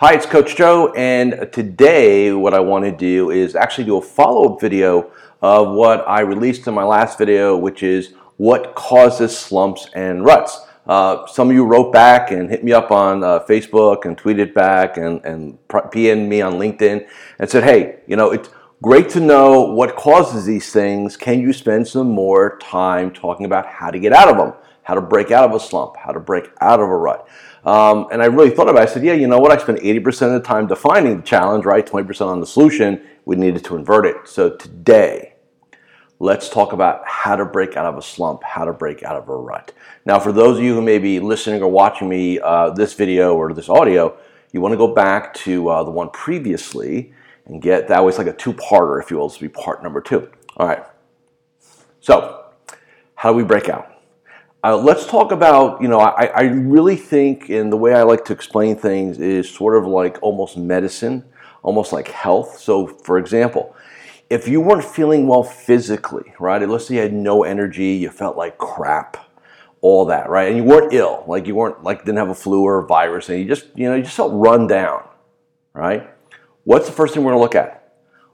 Hi, it's Coach Joe, and today what I want to do is actually do a follow up video of what I released in my last video, which is what causes slumps and ruts. Uh, some of you wrote back and hit me up on uh, Facebook and tweeted back and, and PM'd me on LinkedIn and said, hey, you know, it's great to know what causes these things. Can you spend some more time talking about how to get out of them, how to break out of a slump, how to break out of a rut? Um, and I really thought about it. I said, yeah, you know what? I spent 80% of the time defining the challenge, right? 20% on the solution. We needed to invert it. So today, let's talk about how to break out of a slump, how to break out of a rut. Now, for those of you who may be listening or watching me uh, this video or this audio, you want to go back to uh, the one previously and get that was like a two-parter, if you will. Will be part number two. All right. So, how do we break out? Uh, let's talk about, you know, I, I really think, and the way I like to explain things is sort of like almost medicine, almost like health. So, for example, if you weren't feeling well physically, right? Let's say you had no energy, you felt like crap, all that, right? And you weren't ill, like you weren't like didn't have a flu or a virus, and you just, you know, you just felt run down, right? What's the first thing we're gonna look at?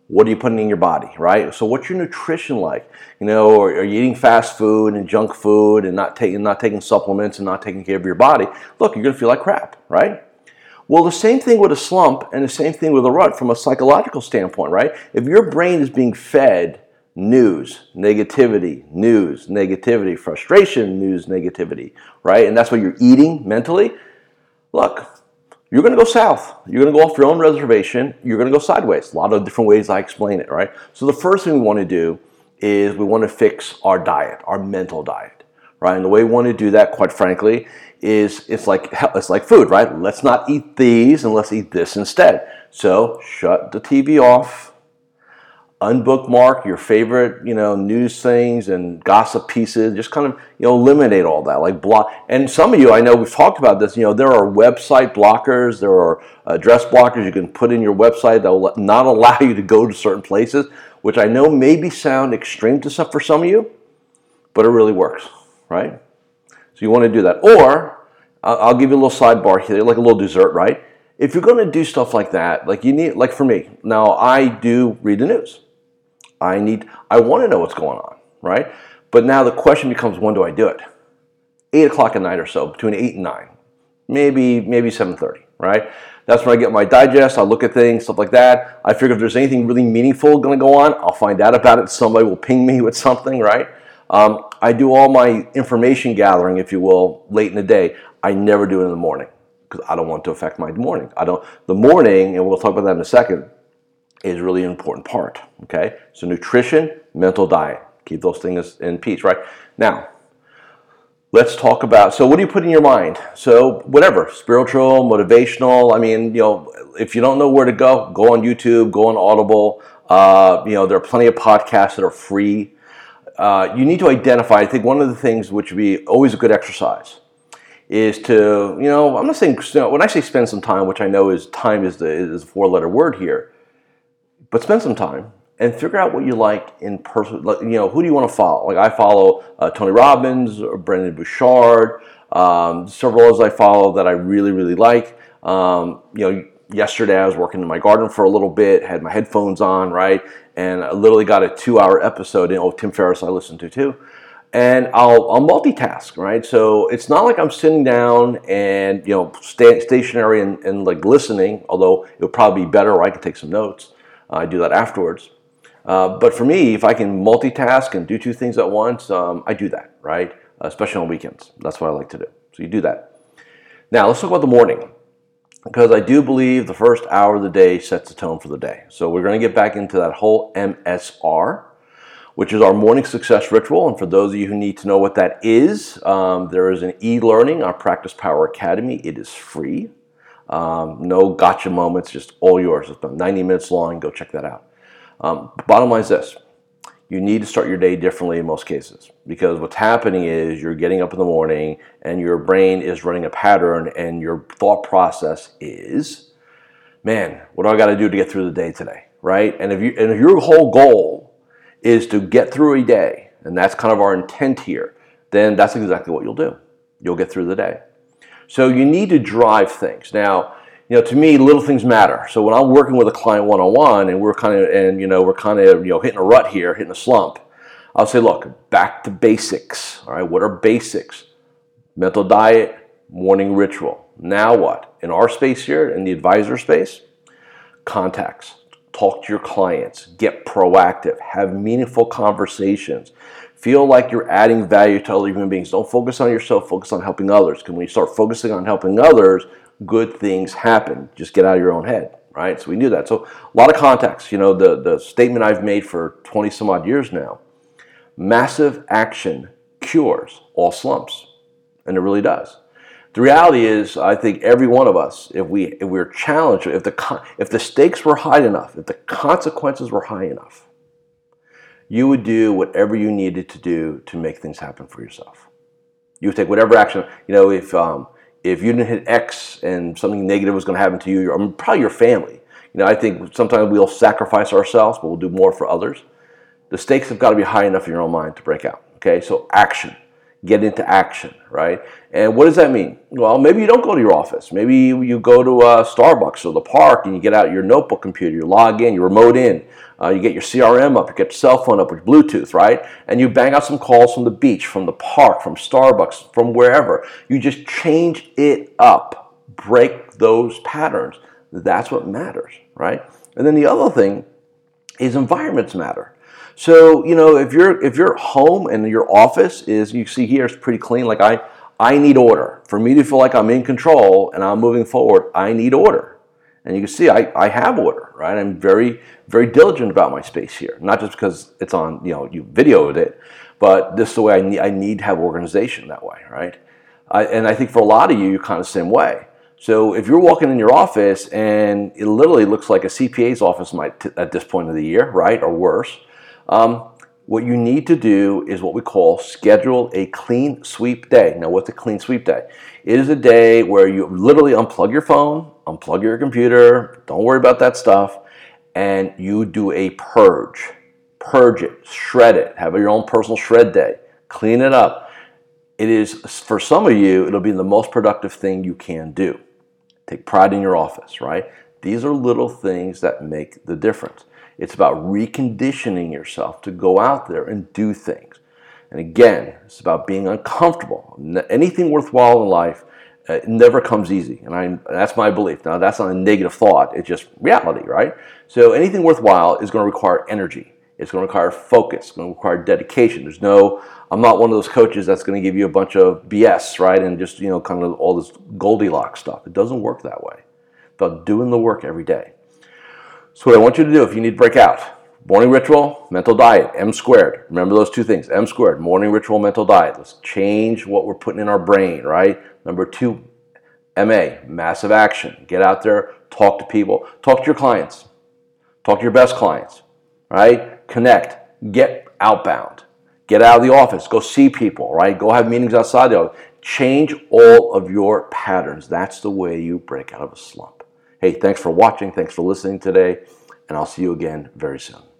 What are you putting in your body, right? So what's your nutrition like? You know, are, are, you eating fast food and junk food and not taking not taking supplements and not taking care of your body? Look, you're gonna feel like crap, right? Well, the same thing with a slump and the same thing with a rut from a psychological standpoint, right? If your brain is being fed news, negativity, news, negativity, frustration, news, negativity, right? And that's what you're eating mentally. Look, you're going to go south. You're going to go off your own reservation. You're going to go sideways. A lot of different ways I explain it, right? So the first thing we want to do is we want to fix our diet, our mental diet, right? And the way we want to do that, quite frankly, is it's like it's like food, right? Let's not eat these and let's eat this instead. So shut the TV off, unbookmark your favorite, you know, news things and gossip pieces. Just kind of, you know, eliminate all that. Like block. And some of you, I know we've talked about this. You know, there are website blockers, there are address blockers you can put in your website that will not allow you to go to certain places, which I know maybe sound extreme to some for some of you, but it really works, right? So you want to do that. Or I'll give you a little sidebar here, like a little dessert, right? If you're going to do stuff like that, like you need, like for me, now I do read the news. I need, I want to know what's going on, right? But now the question becomes, when do I do it? Eight o'clock at night or so, between eight and nine, maybe maybe seven thirty, right? That's when I get my digest. I look at things, stuff like that. I figure if there's anything really meaningful going to go on, I'll find out about it. Somebody will ping me with something, right? Um, I do all my information gathering, if you will, late in the day. I never do it in the morning because I don't want to affect my morning. I don't. The morning, and we'll talk about that in a second is really an important part. Okay, so nutrition, mental diet, keep those things in peace, right? Now, let's talk about. So, what do you put in your mind? So, whatever, spiritual, motivational. I mean, you know, if you don't know where to go, go on YouTube, go on Audible. Uh, you know, there are plenty of podcasts that are free. Uh, you need to identify. I think one of the things which would be always a good exercise is to, you know, I'm not saying you know, when I say spend some time, which I know is time is the is a four letter word here but spend some time and figure out what you like in person. You know, who do you want to follow? Like I follow uh, Tony Robbins or Brendon Burchard, um, several others I follow that I really, really like. Um, you know, yesterday I was working in my garden for a little bit, had my headphones on, right? And I literally got a two hour episode in, oh, Tim Ferriss I listened to too. And I'll, I'll multitask, right? So it's not like I'm sitting down and, you know, stay, stationary and, and like listening, although it would probably be better or I could take some notes. I do that afterwards. Uh, but for me, if I can multitask and do two things at once, um, I do that, right? Especially on weekends. That's what I like to do. So you do that. Now, let's talk about the morning because I do believe the first hour of the day sets the tone for the day. So we're going to get back into that whole MSR, which is our morning success ritual. And for those of you who need to know what that is, um, there is an e learning, our Practice Power Academy. It is free. Um, no gotcha moments, just all yours. It's about 90 minutes long. Go check that out. Um, bottom line is this you need to start your day differently in most cases because what's happening is you're getting up in the morning and your brain is running a pattern and your thought process is man what do i got to do to get through the day today right and if you and if your whole goal is to get through a day and that's kind of our intent here then that's exactly what you'll do you'll get through the day so you need to drive things. Now, you know, to me, little things matter. So when I'm working with a client one on one, and we're kind of, and you know, we're kind of, you know, hitting a rut here, hitting a slump, I'll say, look, back to basics. All right, what are basics? Mental diet, morning ritual. Now what? In our space here, in the advisor space, contacts. Talk to your clients. Get proactive. Have meaningful conversations. Feel like you're adding value to other human beings. Don't focus on yourself. Focus on helping others. Because when you start focusing on helping others, good things happen. Just get out of your own head, right? So we knew that. So a lot of context. You know, the, the statement I've made for 20 some odd years now massive action cures all slumps. And it really does. The reality is, I think every one of us, if we if we're challenged, if the if the stakes were high enough, if the consequences were high enough, you would do whatever you needed to do to make things happen for yourself. You would take whatever action. You know, if um, if you didn't hit X and something negative was going to happen to you, or probably your family. You know, I think sometimes we'll sacrifice ourselves, but we'll do more for others. The stakes have got to be high enough in your own mind to break out. Okay, so action, get into action, right? And what does that mean? Well, maybe you don't go to your office. Maybe you go to uh, Starbucks or the park and you get out your notebook computer, you log in, you remote in, uh, you get your CRM up, you get your cell phone up with Bluetooth, right? And you bang out some calls from the beach, from the park, from Starbucks, from wherever. You just change it up, break those patterns. That's what matters, right? And then the other thing is environments matter. So you know, if you're if you're home and your office is you see here it's pretty clean. Like I I need order for me to feel like I'm in control and I'm moving forward. I need order, and you can see I I have order. Right, I'm very very diligent about my space here. Not just because it's on you know you videoed it, but this is the way I need I need to have organization that way. Right, I, and I think for a lot of you, you're kind of the same way. So if you're walking in your office and it literally looks like a CPA's office might t- at this point of the year, right, or worse um, what you need to do is what we call schedule a clean sweep day. Now, what's a clean sweep day? It is a day where you literally unplug your phone, unplug your computer, don't worry about that stuff, and you do a purge. Purge it, shred it, have your own personal shred day, clean it up. It is, for some of you, it'll be the most productive thing you can do. Take pride in your office, right? These are little things that make the difference. It's about reconditioning yourself to go out there and do things. And again, it's about being uncomfortable. Anything worthwhile in life uh, never comes easy, and I, that's my belief. Now, that's not a negative thought; it's just reality, right? So, anything worthwhile is going to require energy. It's going to require focus. It's going to require dedication. There's no. I'm not one of those coaches that's going to give you a bunch of BS, right? And just you know, kind of all this Goldilocks stuff. It doesn't work that way. About doing the work every day. So what I want you to do, if you need to break out, morning ritual, mental diet, M squared. Remember those two things, M squared, morning ritual, mental diet. Let's change what we're putting in our brain, right? Number two, MA, massive action. Get out there, talk to people, talk to your clients, talk to your best clients, right? Connect, get outbound, get out of the office, go see people, right? Go have meetings outside the office. Change all of your patterns. That's the way you break out of a slump. Hey, thanks for watching. Thanks for listening today. And I'll see you again very soon.